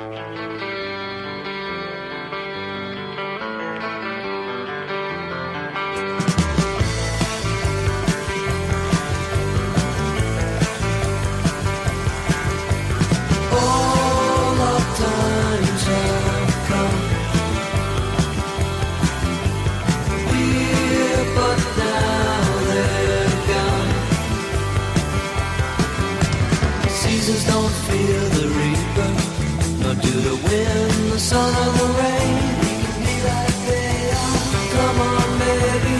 All wind, the the rain. We can be like they are. Come on, baby.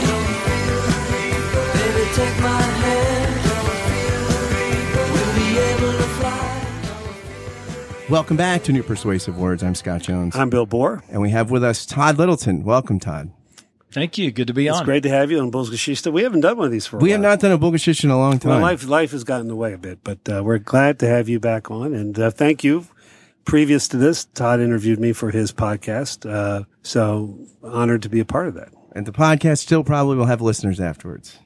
Baby, take my hand. We'll be able to fly. Welcome back to New Persuasive Words. I'm Scott Jones. I'm Bill Borror. and we have with us Todd Littleton. Welcome, Todd. Thank you. Good to be It's on. It's great to have you on Bulls Gashista. We haven't done one of these for a We while. have not done a Bulgashish in a long time. Well, life life has gotten in the way a bit, but uh, we're glad to have you back on, and uh, thank you. Previous to this, Todd interviewed me for his podcast, uh, so honored to be a part of that. and the podcast still probably will have listeners afterwards.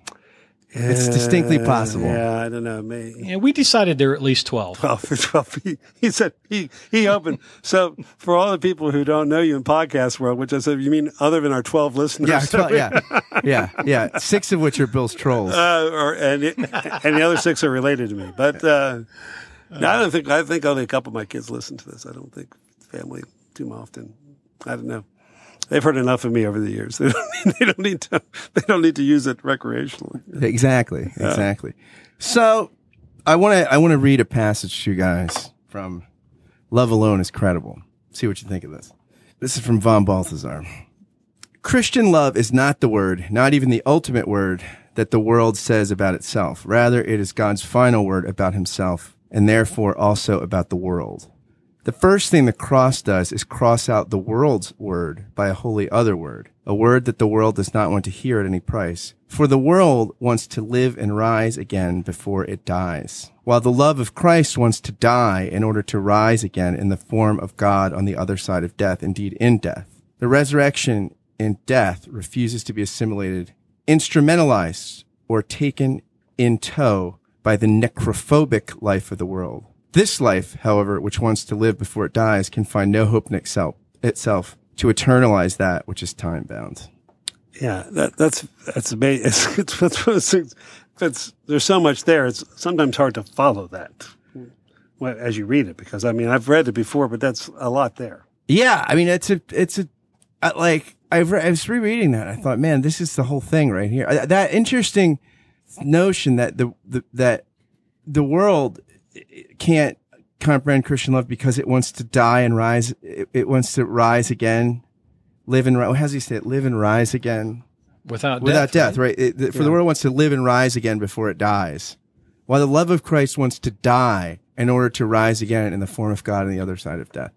It's distinctly Uh, possible. Yeah, I don't know. Maybe. Yeah, we decided there are at least 12. 12, 12 he, he said he he opened. So for all the people who don't know you in podcast world, which I said, you mean other than our twelve listeners? Yeah, tw- yeah, yeah, yeah. Six of which are Bill's trolls. uh, or and it, and the other six are related to me. But uh, no, I don't think I think only a couple of my kids listen to this. I don't think family too often. I don't know. They've heard enough of me over the years. They don't, they don't need to. They don't need to use it recreationally. Exactly, exactly. So, I want to I want to read a passage to you guys from "Love Alone is Credible." See what you think of this. This is from von Balthasar. Christian love is not the word, not even the ultimate word that the world says about itself. Rather, it is God's final word about himself and therefore also about the world. The first thing the cross does is cross out the world's word by a wholly other word, a word that the world does not want to hear at any price. For the world wants to live and rise again before it dies, while the love of Christ wants to die in order to rise again in the form of God on the other side of death, indeed in death. The resurrection in death refuses to be assimilated, instrumentalized, or taken in tow by the necrophobic life of the world. This life, however, which wants to live before it dies, can find no hope in itself, itself to eternalize that which is time bound. Yeah, that, that's that's amazing. It's, it's, it's, one of those things- it's, there's so much there. It's sometimes hard to follow that as you read it because I mean I've read it before, but that's a lot there. Yeah, I mean, it's a, it's a, I- like I've re- I was rereading that. I thought, man, this is the whole thing right here. Uh, That interesting notion that the, the that the world can't comprehend Christian love because it wants to die and rise. It, it wants to rise again, live and ri- how does he say it? Live and rise again Without, without death, right? right? It- the- for the world wants to live and rise again before it dies, while the love of Christ wants to die in order to rise again in the form of God on the other side of death.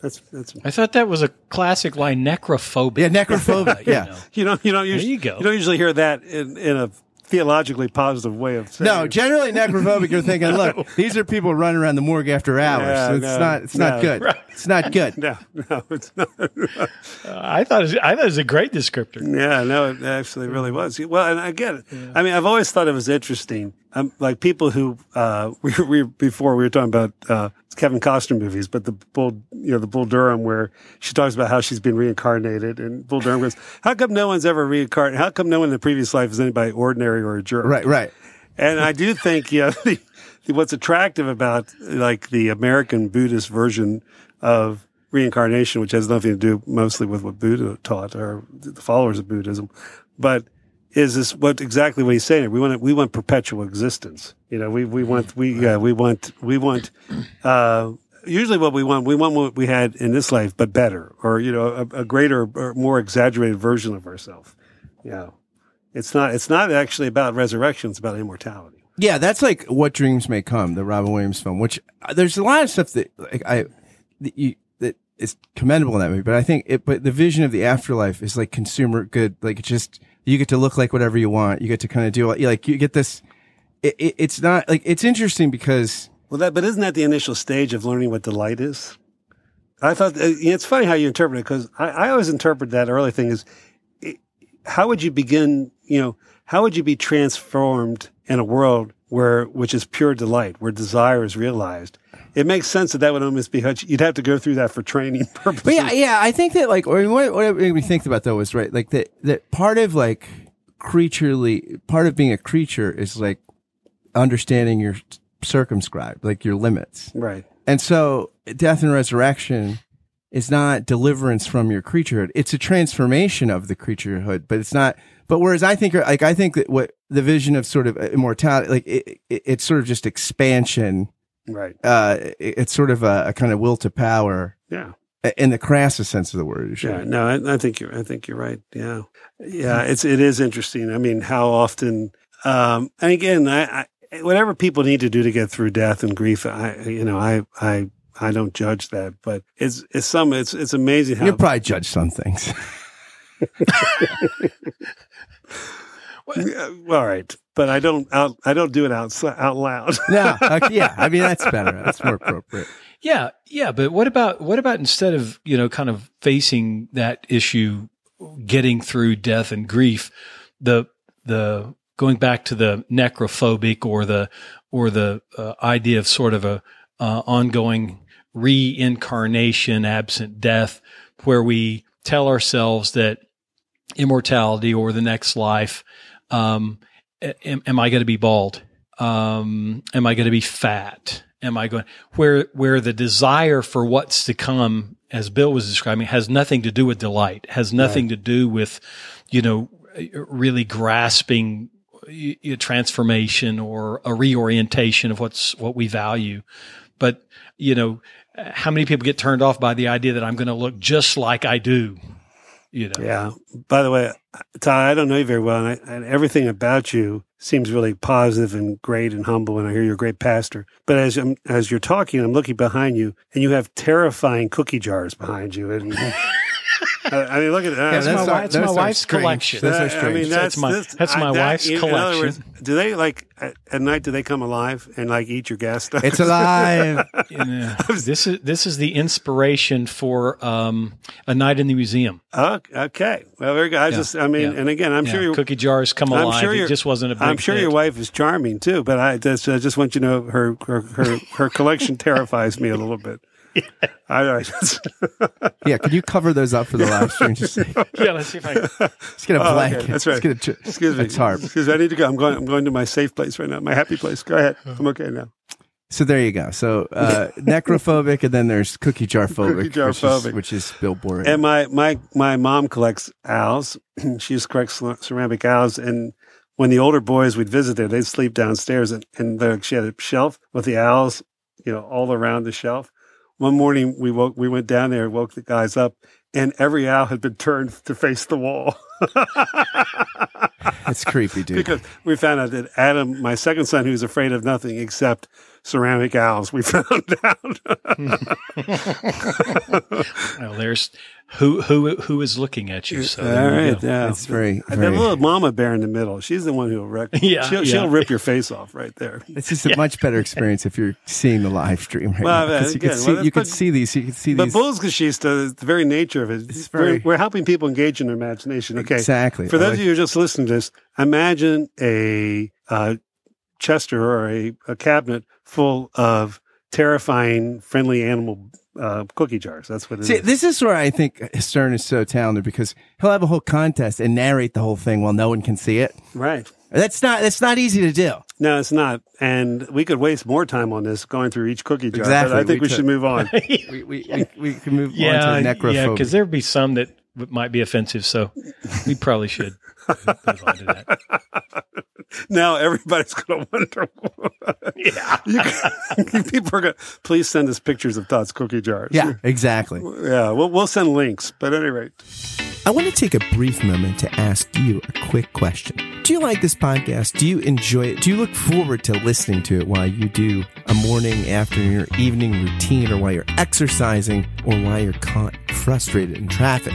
That's that's I thought that was a classic line, necrophobic. Yeah, necrophobic. You yeah. know. you don't you don't usually you go. don't usually hear that in, in a theologically positive way of saying. No, generally necrophobic. You're thinking, look, these are people running around the morgue after hours. Yeah, so it's no, not. It's not no. good. It's not good. no, no, it's not. Uh, I thought it was, I thought it was a great descriptor. Yeah, no, it actually really was. Well, and I get it. I mean, I've always thought it was interesting. Um, like people who, uh, we we before we were talking about, uh, Kevin Costner movies, but the Bull, you know, the Bull Durham where she talks about how she's been reincarnated and Bull Durham goes, how come no one's ever reincarnated? How come no one in the previous life is anybody ordinary or a jerk? Right. Right. And I do think, yeah, the, the, what's attractive about like the American Buddhist version of reincarnation, which has nothing to do mostly with what Buddha taught or the followers of Buddhism, but is this what exactly what he's saying? We want we want perpetual existence. You know, we we want we yeah we want we want uh, usually what we want we want what we had in this life, but better, or you know, a, a greater or more exaggerated version of ourselves. You know, it's not it's not actually about resurrection; it's about immortality. Yeah, that's like what dreams may come, the Robin Williams film. Which uh, there's a lot of stuff that like, I that you that is commendable in that movie, but I think it. But the vision of the afterlife is like consumer good. Like it's just you get to look like whatever you want. You get to kind of do like you get this. It, it, it's not like it's interesting because Well, that but isn't that the initial stage of learning what delight is? I thought uh, it's funny how you interpret it because I, I always interpret that early thing as it, how would you begin? You know, how would you be transformed in a world where which is pure delight, where desire is realized. It makes sense that that would almost be you'd have to go through that for training purposes. But yeah, yeah, I think that like, or what, what made me think about though was right, like that that part of like creaturely, part of being a creature is like understanding your circumscribed, like your limits. Right. And so death and resurrection is not deliverance from your creaturehood. It's a transformation of the creaturehood, but it's not, but whereas I think, like, I think that what the vision of sort of immortality, like, it, it, it's sort of just expansion. Right. Uh, it, it's sort of a, a, kind of will to power. Yeah. In the crassest sense of the word. Yeah. No, I, I, think you're, I think you're right. Yeah. Yeah. It's, it is interesting. I mean, how often, um, and again, I, I whatever people need to do to get through death and grief, I, you know, I, I, I don't judge that, but it's it's some it's it's amazing how you probably judge some things. well, all right, but I don't out I don't do it out out loud. no, okay, yeah, I mean that's better. That's more appropriate. Yeah, yeah, but what about what about instead of you know kind of facing that issue, getting through death and grief, the the going back to the necrophobic or the or the uh, idea of sort of a uh, ongoing reincarnation absent death, where we tell ourselves that immortality or the next life, um, am, am, I going to be bald? Um, am I going to be fat? Am I going where where the desire for what's to come, as Bill was describing, has nothing to do with delight, has nothing right. to do with, you know, really grasping a transformation or a reorientation of what's what we value. But you know, how many people get turned off by the idea that I'm going to look just like I do? You know. Yeah. By the way, Ty, I don't know you very well, and, I, and, everything about you seems really positive and great and humble. And I hear you're a great pastor. But as I'm, as you're talking, I'm looking behind you, and you have terrifying cookie jars behind you, and. I mean, look at that. Yeah, that's, my, that's my wife's strange. collection. That's, I mean, that's, that's my, this, that's my that, wife's you, collection. Words, do they like at, at, night? Do they come alive and like eat your gas stuff? It's alive. this is this is the inspiration for um, a night in the museum. Oh, okay. Well, very good. I yeah. just, I mean, yeah. and again, I'm yeah. sure your cookie jars come alive. I'm sure it just wasn't a big I'm sure hit. your wife is charming too, but I just, I just want you to know her her her, her collection terrifies me a little bit. Yeah. I, I yeah, can you cover those up for the live stream? Just, yeah, let's see if I can. Let's get a oh, blanket. Okay, that's right. Let's get a, Excuse me. a tarp. Excuse me. I need to go. I'm going. I'm going to my safe place right now. My happy place. Go ahead. I'm okay now. So there you go. So uh, necrophobic, and then there's cookie jar phobic, cookie jar phobic, which, is, which is Bill Borror. And my my my mom collects owls. she just collects ceramic owls, and when the older boys would visit there, they'd sleep downstairs, and, and the, she had a shelf with the owls, you know, all around the shelf one morning we woke, we went down there, woke the guys up, and every owl had been turned to face the wall. That's creepy, dude. Because we found out that Adam, my second son, who's afraid of nothing except ceramic owls, we found out. well, there's who who who is looking at you. So all right, yeah, it's very, very that little mama bear in the middle. She's the one who'll wreck. Yeah, she'll, yeah. she'll rip your face off right there. It's just a yeah. much better experience if you're seeing the live stream right well, now. you can see well, you can see these. You can see but these. But Bullsgeshista, the very nature of it, it's very, we're, we're, helping people engage in their imagination. Okay, exactly. For those like, of you who just listening to this, imagine a uh, Chester or a, a cabinet full of terrifying, friendly animal uh, cookie jars. That's what it See, is. This is where I think Stern is so talented because he'll have a whole contest and narrate the whole thing while no one can see it. Right. That's not that's not easy to do. No, it's not. And we could waste more time on this going through each cookie jar. Exactly. But I think we, we should move on. we, we, we, we, can move yeah, on to necrophobia. Yeah, because there'd be some that might be offensive. So we probably should move on to that. now everybody's going to wonder. yeah. Can, people are going to please send us pictures of Todd's cookie jars. Yeah, exactly. Yeah, we'll, we'll send links. But at any rate, I want to take a brief moment to ask you a quick question. Do you like this podcast? Do you enjoy it? Do you look forward to listening to it while you do a morning, afternoon, or evening routine, or while you're exercising, or while you're caught frustrated in traffic?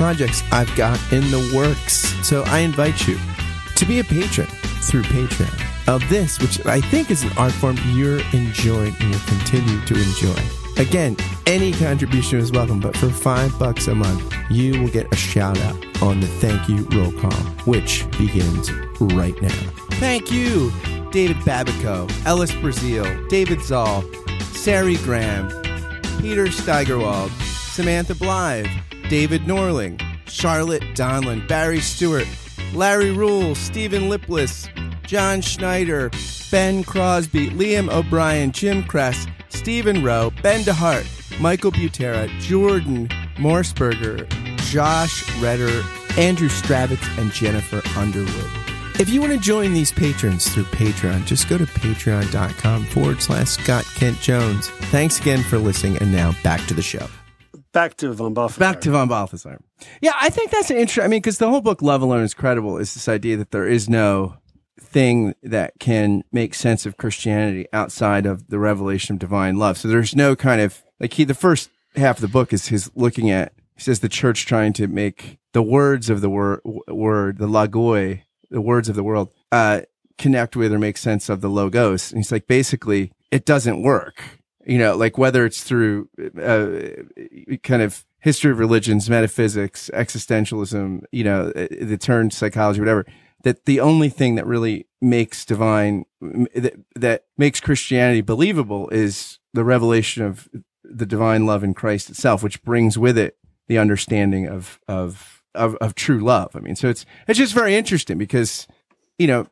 projects I've got in the works. So I invite you to be a patron through Patreon of this, which I think is an art form you're enjoying and will continue to enjoy. Again, any contribution is welcome, but for five bucks a month, you will get a shout out on the thank you roll call, which begins right now. Thank you, David Babico, Ellis Brazil, David Zoll, Sari Graham, Peter Steigerwald, Samantha Blythe, David Norling, Charlotte Donlin, Barry Stewart, Larry Rule, Stephen Lipless, John Schneider, Ben Crosby, Liam O'Brien, Jim Kress, Stephen Rowe, Ben DeHart, Michael Butera, Jordan Morsberger, Josh Redder, Andrew Stravitz, and Jennifer Underwood. If you want to join these patrons through Patreon, just go to patreon.com forward slash Scott Kent Jones. Thanks again for listening, and now back to the show. Back to von Balthasar. Back to von Balthasar. Yeah, I think that's an interesting. I mean, because the whole book, Love Alone is Credible, is this idea that there is no thing that can make sense of Christianity outside of the revelation of divine love. So there's no kind of like he. The first half of the book is his looking at. He says the church trying to make the words of the word, word the logoi, the words of the world, uh, connect with or make sense of the logos. And he's like, basically, it doesn't work you know, like whether it's through uh, kind of history of religions, metaphysics, existentialism, you know, uh, the turn psychology, whatever, that the only thing that really makes divine, that, that makes Christianity believable is the revelation of the divine love in Christ itself, which brings with it the understanding of, of, of, of true love. I mean, so it's, it's just very interesting because, you know,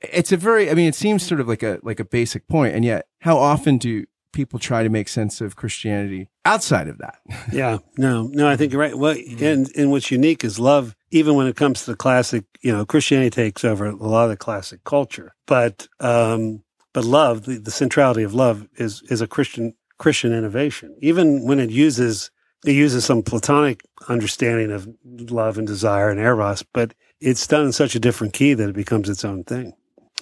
it's a very, I mean, it seems sort of like a, like a basic point, and yet how often do people try to make sense of Christianity outside of that. yeah, no, no, I think you're right. Well, and, and what's unique is love, even when it comes to the classic, you know, Christianity takes over a lot of the classic culture, but, um, but love, the, the centrality of love is, is a Christian, Christian innovation. Even when it uses, it uses some Platonic understanding of love and desire and eros, but it's done in such a different key that it becomes its own thing.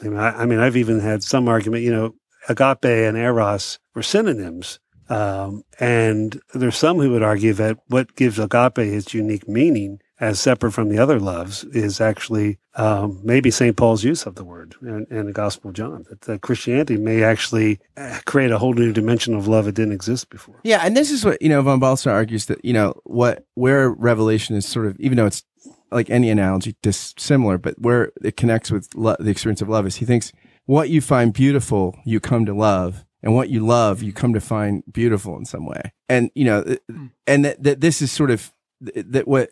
I mean, I, I mean, I've even had some argument, you know, agape and eros were synonyms. Um, and there's some who would argue that what gives agape its unique meaning as separate from the other loves is actually um, maybe St. Paul's use of the word in, in the Gospel of John. That, that Christianity may actually uh, create a whole new dimension of love that didn't exist before. Yeah, and this is what you know. Von Balthasar argues that you know what where Revelation is sort of even though it's like any analogy dissimilar, but where it connects with lo- the experience of love is he thinks what you find beautiful, you come to love. And what you love, you come to find beautiful in some way. And, you know, hmm. and that, that this is sort of that what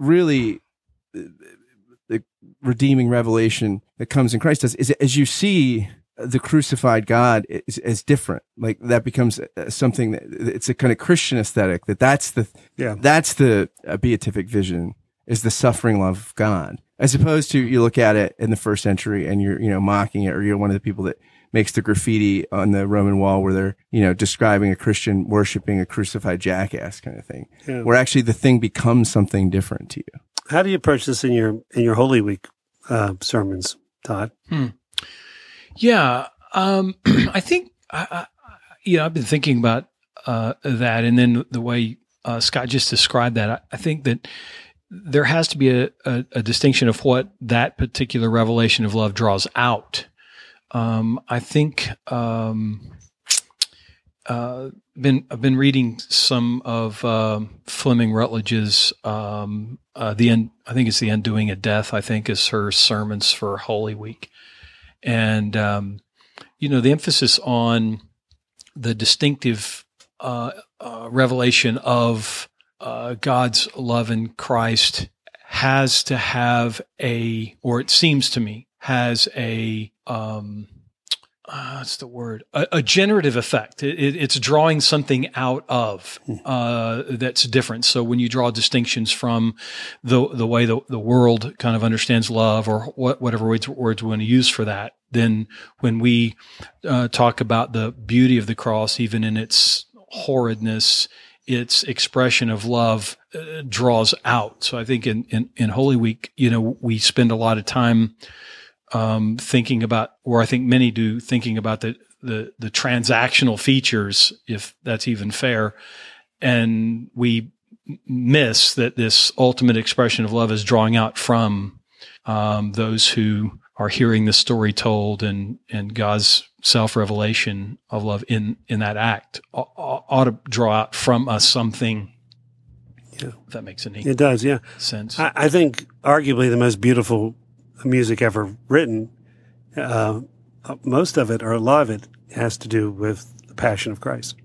really the redeeming revelation that comes in Christ does is as you see the crucified God is, is different. Like that becomes uh, something that it's a kind of Christian aesthetic that that's the, yeah, that's the uh, beatific vision is the suffering love of God as opposed to you look at it in the first century and you're, you know, mocking it or you're one of the people that makes the graffiti on the Roman wall where they're, you know, describing a Christian worshiping a crucified jackass kind of thing, yeah. where actually the thing becomes something different to you. How do you approach this in your, in your Holy Week, uh, sermons, Todd? Hmm. Yeah. Um, I think, I, I, you know, I've been thinking about, uh, that and then the way, uh, Scott just described that. I, I think that, there has to be a, a, a, distinction of what that particular revelation of love draws out. Um, I think um, uh, been I've been reading some of uh, Fleming Rutledge's um, uh, the end. I think it's the Undoing of Death. I think is her sermons for Holy Week, and um, you know the emphasis on the distinctive uh, uh, revelation of uh, God's love in Christ has to have a, or it seems to me, has a, um, uh, what's the word? A, a generative effect. It, it, it's drawing something out of uh, that's different. So when you draw distinctions from the the way the, the world kind of understands love, or what, whatever words, words we want to use for that, then when we uh, talk about the beauty of the cross, even in its horridness, its expression of love uh, draws out. So I think in, in, in Holy Week, you know, we spend a lot of time um, thinking about, or I think many do, thinking about the, the, the transactional features, if that's even fair. And we miss that this ultimate expression of love is drawing out from um, those who are hearing the story told and, and God's self revelation of love in, in that act ought, to draw out from us something. Yeah. If that makes any It does, yeah. sense. I, I think arguably the most beautiful music ever written, uh, most of it or a lot of it has to do with the Passion of Christ.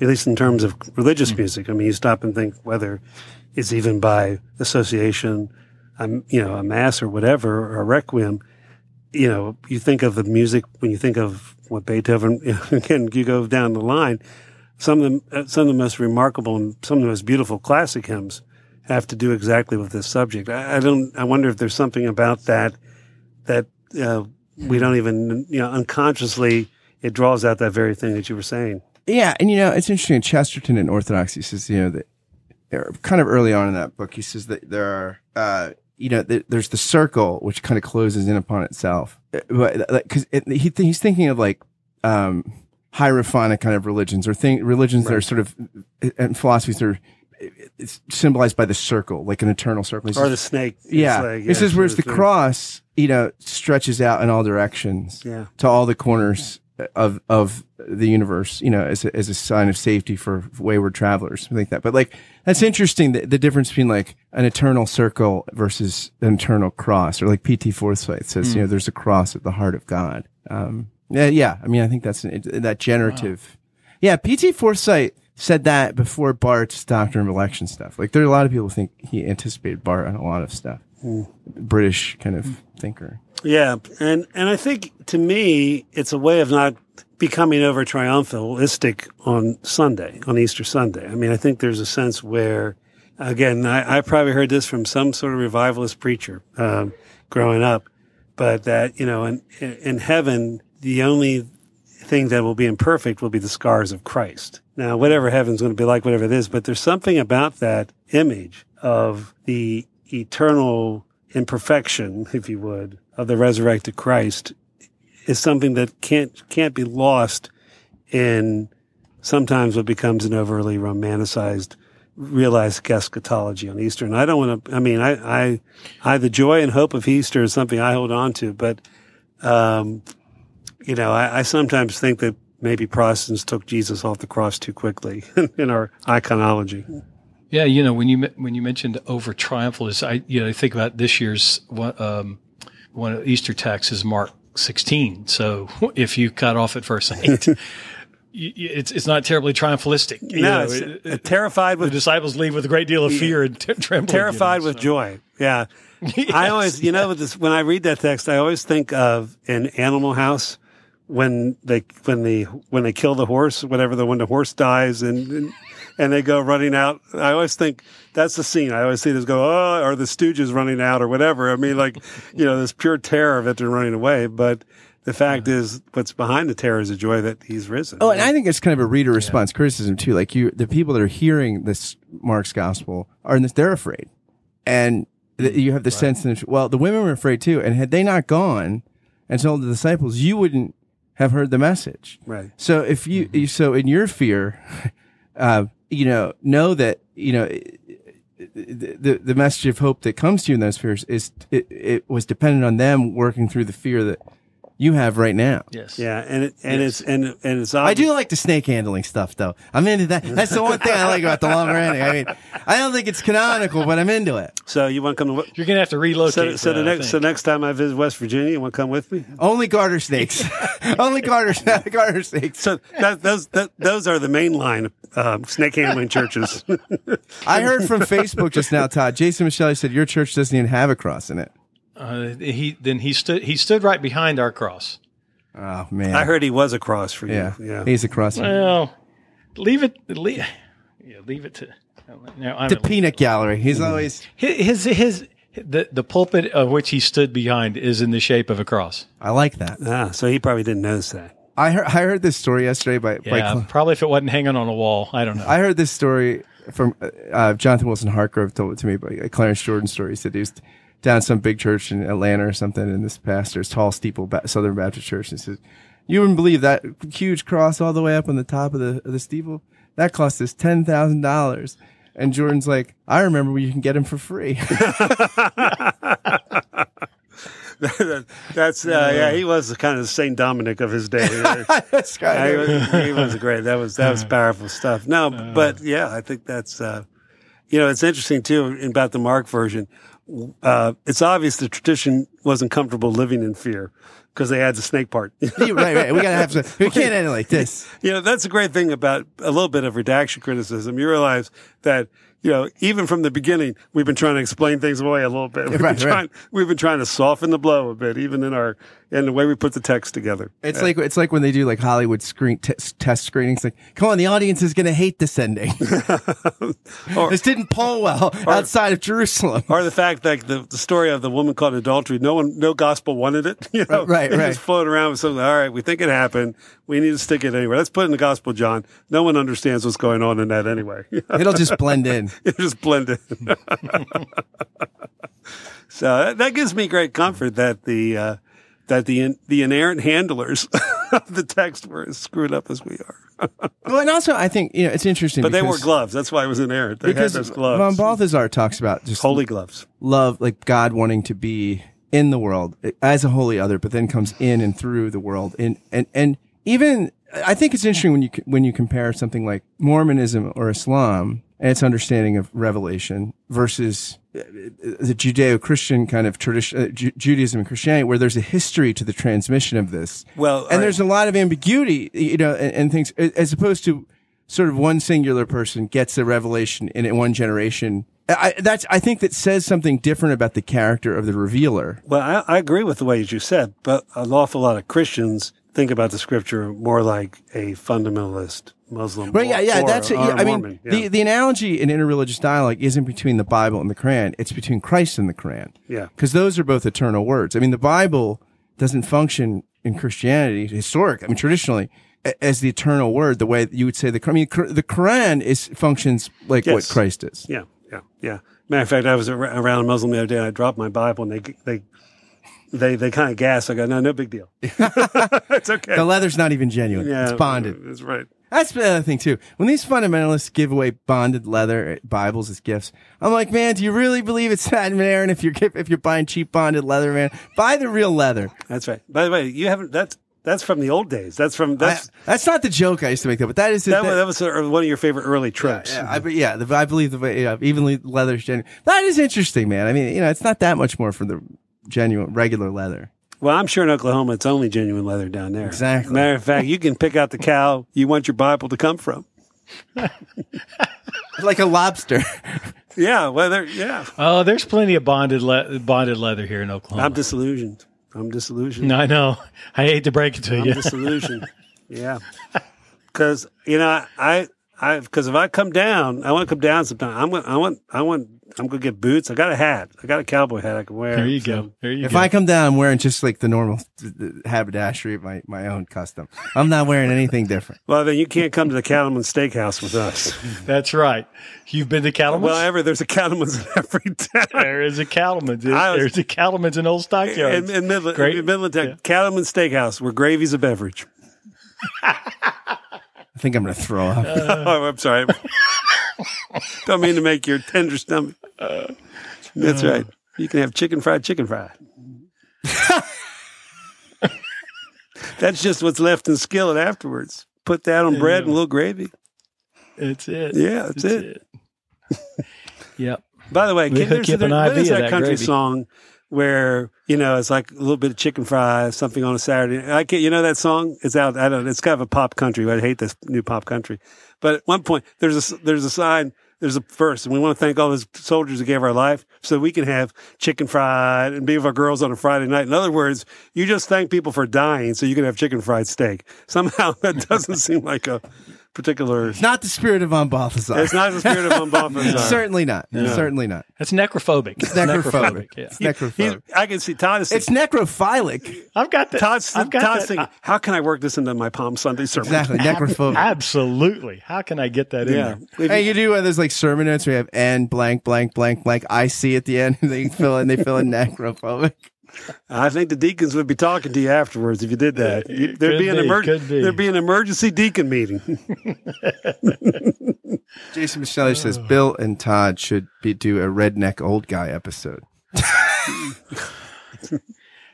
At least in terms of religious music. I mean, you stop and think whether it's even by association, um, you know, a mass or whatever, or a requiem. You know, you think of the music when you think of what Beethoven. Again, you go down the line. Some of the some of the most remarkable and some of the most beautiful classic hymns have to do exactly with this subject. I, I don't. I wonder if there's something about that that uh, we don't even you know unconsciously it draws out that very thing that you were saying. Yeah, and you know it's interesting. Chesterton in Orthodoxy says you know that er, kind of early on in that book he says that there are uh, you know th- there's the circle which kind of closes in upon itself, Uh, but because he th- he's thinking of like um, hierophonic kind of religions or thing religions that are sort of and philosophies that are it's symbolized by the circle, like an eternal circle. Or the snake. Yeah. like, It says, so whereas the cross, you know, stretches out in all directions Yeah. to all the corners of, of the universe, you know, as a, as a sign of safety for wayward travelers. I think that, but like, that's interesting. The, the difference between like an eternal circle versus an eternal cross or like P.T. Forsyth says, you know, there's a cross at the heart of God. Um, yeah, yeah. I mean, I think that's an, that generative. Yeah. P.T. Forsyth said that before Barth's doctrine of election stuff. Like there are a lot of people who think he anticipated Bart on a lot of stuff. British kind of thinker. Yeah, and and I think to me it's a way of not becoming over triumphalistic on Sunday, on Easter Sunday. I mean, I think there's a sense where, again, I, I probably heard this from some sort of revivalist preacher um, growing up, but that you know, in in heaven, the only thing that will be imperfect will be the scars of Christ. Now, whatever heaven's going to be like, whatever it is, but there's something about that image of the eternal imperfection, if you would, of the resurrected Christ is something that can't can't be lost in sometimes what becomes an overly romanticized realized eschatology on Easter. And I don't want to I mean I I I the joy and hope of Easter is something I hold on to, but um you know, I, I sometimes think that maybe Protestants took Jesus off the cross too quickly in our iconology. Yeah, you know when you when you mentioned over triumphalist, I you know think about this year's one um, one of Easter texts is Mark sixteen. So if you cut off at verse eight, it's it's not terribly triumphalistic. You No, know, it's, it- uh, terrified the with disciples leave with a great deal of fear and t- trembling. you know, terrified with so- joy. Yeah. I always, you know, this, when I read that text, I always think of an Animal House when they when the when they kill the horse, whatever the when the horse dies and and, and they go running out. I always think that's the scene. I always see this go, oh, or the Stooges running out or whatever. I mean, like, you know, this pure terror of it they're running away. But the fact is, what's behind the terror is the joy that he's risen. Oh, and I think it's kind of a reader response criticism too. Like you, the people that are hearing this Mark's gospel are in this, they're afraid. And th- mm-hmm. you have the sense that, well, the women were afraid too. And had they not gone and told the disciples, you wouldn't have heard the message. right. So if you, you- so in your fear, uh, you know, know that, you know, the, the, the message of hope that comes to you in those fears is, it, it was dependent on them working through the fear that you have right now. Yes. Yeah, and it, and it's and and it's I do like the snake handling stuff, though. I'm into that. That's the one thing I like about the longer ending. I mean, I don't think it's canonical, but I'm into it. So you want to come to You're going to have to relocate. So, for so the next so next time I visit West Virginia, you want to come with me? Only garter snakes. Only garter garter snakes. So that, those that, those are the mainline um, snake handling churches. I heard from Facebook just now, Todd. Jason Michelle said your church doesn't even have a cross in it. Uh, he then he stood he stood right behind our cross. Oh man, I heard he was a cross for you. Yeah, Yeah. he's a cross. Well, leave it. Leave, yeah, leave it to. No, I'm the peanut gallery. He's always. his his the the pulpit of which he stood behind is in the shape of a cross. I like that. Ah, so he probably didn't notice that. I heard. I heard this story yesterday by. by Yeah, Cl- probably if it wasn't hanging on a wall, I don't know. I heard this story from uh, uh, Jonathan Wilson Hartgrove told it to me, but a Clarence Jordan story. He said he was down at some big church in Atlanta or something, and this pastor's tall steeple ba- Southern Baptist church, and he says, "You wouldn't believe that huge cross all the way up on the top of the of the steeple. That cost us ten thousand dollars." And Jordan's like, "I remember where you can get him for free." That's uh, yeah. He was the kind of Saint Dominic of his day. That's Yeah, kind he, was, he was great. That was that was powerful stuff. No, but yeah, I think that's uh, you know it's interesting too about the Mark version. Uh, it's obvious the tradition wasn't comfortable living in fear because they had the snake part. right, right. We gotta have some. We can't end it like this. you know that's a great thing about a little bit of redaction criticism. You realize that. You know, even from the beginning, we've been trying to explain things away a little bit. We've, Right, been, right. trying, we've been trying to soften the blow a bit, even in our in the way we put the text together. It's like it's like when they do like Hollywood screen t- test screenings. Like, come on, the audience is going to hate this ending. this didn't pull well outside of Jerusalem. or the fact that the, the story of the woman caught adultery, no one, no gospel wanted it. You know, Right, They right. Just floating around with something. All right, we think it happened. We need to stick it anywhere. Let's put it in the gospel, John. No one understands what's going on in that anyway. It'll just blend in. It'll just blend in. so that, that gives me great comfort that the uh, that the in, the inerrant handlers of the text were as screwed up as we are. Well, and also I think you know it's interesting. But they wore gloves. That's why it was inerrant. They because had those gloves. Von Balthasar talks about just Holy gloves. love, like God wanting to be in the world as a holy other, but then comes in and through the world. And, and, and even, I think it's interesting when you, when you compare something like Mormonism or Islam and its understanding of revelation versus the Judeo-Christian kind of tradition, uh, Ju- Judaism and Christianity, where there's a history to the transmission of this. Well, and there's a lot of ambiguity, you know, and, and things as opposed to sort of one singular person gets a revelation in one generation. I, that's, I think that says something different about the character of the revealer. Well, I, I agree with the way you said, but an awful lot of Christians think about the scripture more like a fundamentalist Muslim. Right? Yeah, yeah. or- That's. or yeah, I mean, yeah. the the analogy in interreligious dialogue isn't between the Bible and the Quran. It's between Christ and the Quran. Yeah. Because those are both eternal words. I mean, the Bible doesn't function in Christianity, historic. I mean, traditionally. As the eternal word, the way you would say the I mean, the Quran is functions like what Christ is. yeah, yeah, yeah. Matter of fact, I was around a Muslim the other day, and I dropped my Bible, and they they they they kind of gasped. I go, no, no big deal. it's okay. The leather's not even genuine. yeah, it's bonded. That's right. That's the other thing too. When these fundamentalists give away bonded leather Bibles as gifts, I'm like, man, do you really believe it's that, man? If you're if you're buying cheap bonded leather, man, buy the real leather. That's right. By the way, you haven't. That's that's from the old days. That's from I, that's that's not the joke I used to make, though. But that is that, was- that was uh, one of your favorite early tropes. yeah, I, yeah, the, I believe the way yeah, evenly leather's genuine. That is interesting, man. I mean, you know, it's not that much more for the genuine regular leather. Well, I'm sure in Oklahoma it's only genuine leather down there. Exactly. Matter of fact, you can pick out the cow you want your Bible to come from. Like a lobster. Yeah, well, there, yeah. Oh, there's plenty of bonded le- bonded leather here in Oklahoma. I'm disillusioned. I'm disillusioned. No, I know. I hate to break it to I'm you. disillusioned. yeah, because you know I I because if I come down, I want to come down sometime. I'm gonna I want I want I'm gonna get boots. I got a hat. I got a cowboy hat I can wear. There you So- go. There you If go. I come down, I'm wearing just like the normal th- th- haberdashery, my my own custom. I'm not wearing anything different. Well, then you can't come to the Cattleman's Steakhouse with us. That's right. You've been to Cattleman's? well, ever there's a Cattleman's in every town. there is a Cattleman's. Was- There's a Cattleman's in Old Stockyards. In, in Midland, Great. in Midland, Tech, Yeah. Cattleman's Steakhouse, where gravy's a beverage. I think I'm gonna throw up. oh, I'm sorry. Don't mean to make your tender stomach. That's uh. right. You can have chicken fried chicken fried. That's just what's left in skillet afterwards. Put that on bread and a little gravy. It's it. Yeah, that's It's it. Yep. By the way, We can, there's, you up an there- there's of that that country gravy. song where you know it's like a little bit of chicken fry, something on a Saturday. I can't, you know that song? It's out. I don't. It's kind of a pop country. I hate this new pop country. But at one point, there's a there's a sign there's a verse, and we want to thank all those soldiers who gave our life so we can have chicken fried and be with our girls on a Friday night. In other words, you just thank people for dying so you can have chicken fried steak. Somehow that doesn't seem like a particular. It's Not the spirit of von Balthasar. It's not the spirit of Balthasar. Certainly not. Certainly not. That's necrophobic. It's necrophobic. Yeah. It's He- necrophobic. I can see Todd is It's necrophilic. I've got that. Todd's, I've got Todd's that. thinking, how can I work this into my Palm Sunday sermon? Exactly. Necrophobic. Absolutely. How can I get that in Yeah. there? Hey, you- you do uh, those like sermon notes where you have N blank blank blank blank I see at the end and they fill in they fill in necrophobic. I think the deacons would be talking to you afterwards if you did that. There'd Could be an be, emer- be. there'd be an emergency deacon meeting. Jason Michelle says Bill and Todd should be do a redneck old guy episode.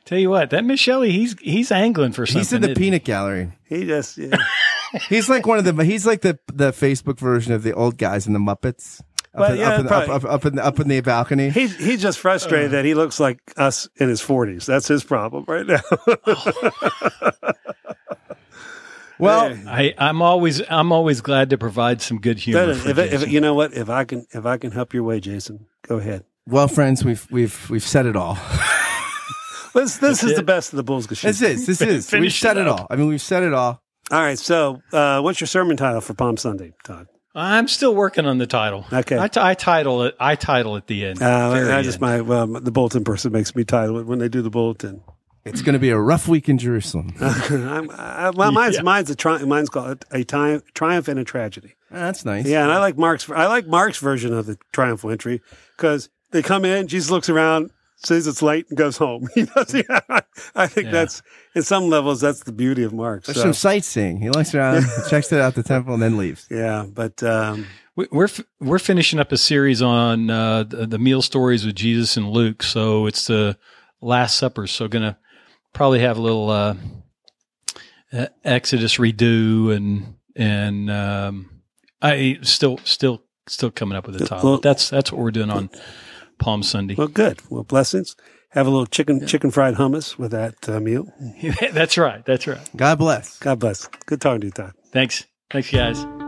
Tell you what, that Miss he's he's angling for something. He's in the isn't he? peanut gallery. he just yeah. He's like one of the he's like the the Facebook version of the old guys in the Muppets. Up, in, yeah, up, in, probably. up, up in the, up in the balcony. he's he's just frustrated that he looks like us in his forties. That's his problem right now. Well, I, I'm always I'm always glad to provide some good humor. But for if, if, you know what, if I can if I can help your way, Jason, go ahead. well, friends, we've we've we've said it all. This this is it. the best of the Bulls. This is this is we've said it it all. I mean, we've said it all. All right. So, uh, what's your sermon title for Palm Sunday, Todd? I'm still working on the title. Okay. I, t- I title it. I title it the end. Uh, Very I just end. my well, the bulletin person makes me title it when they do the bulletin. It's going to be a rough week in Jerusalem. I'm, I, well, mine's Yeah. mine's a tri- mine's called a time triumph and a tragedy. That's nice. Yeah, and I like Mark's. I like Mark's version of the triumphal entry because they come in, Jesus looks around, says it's late, and goes home. He does. Yeah, I think Yeah. that's in some levels that's the beauty of Mark. There's So, some sightseeing. He looks around, checks it out the temple, and then leaves. yeah, but um, We- We're f- we're finishing up a series on uh, the, the meal stories with Jesus and Luke. So it's the Last Supper. So gonna probably have a little uh, uh, Exodus redo and and um, I still still still coming up with a title. But that's that's what we're doing on Palm Sunday. well, good. Well, blessings. Have a little chicken chicken fried hummus with that uh, meal. that's right. That's right. God bless. God bless. Good talking to you, Todd. Thanks. Thanks, guys.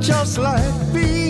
Just like me?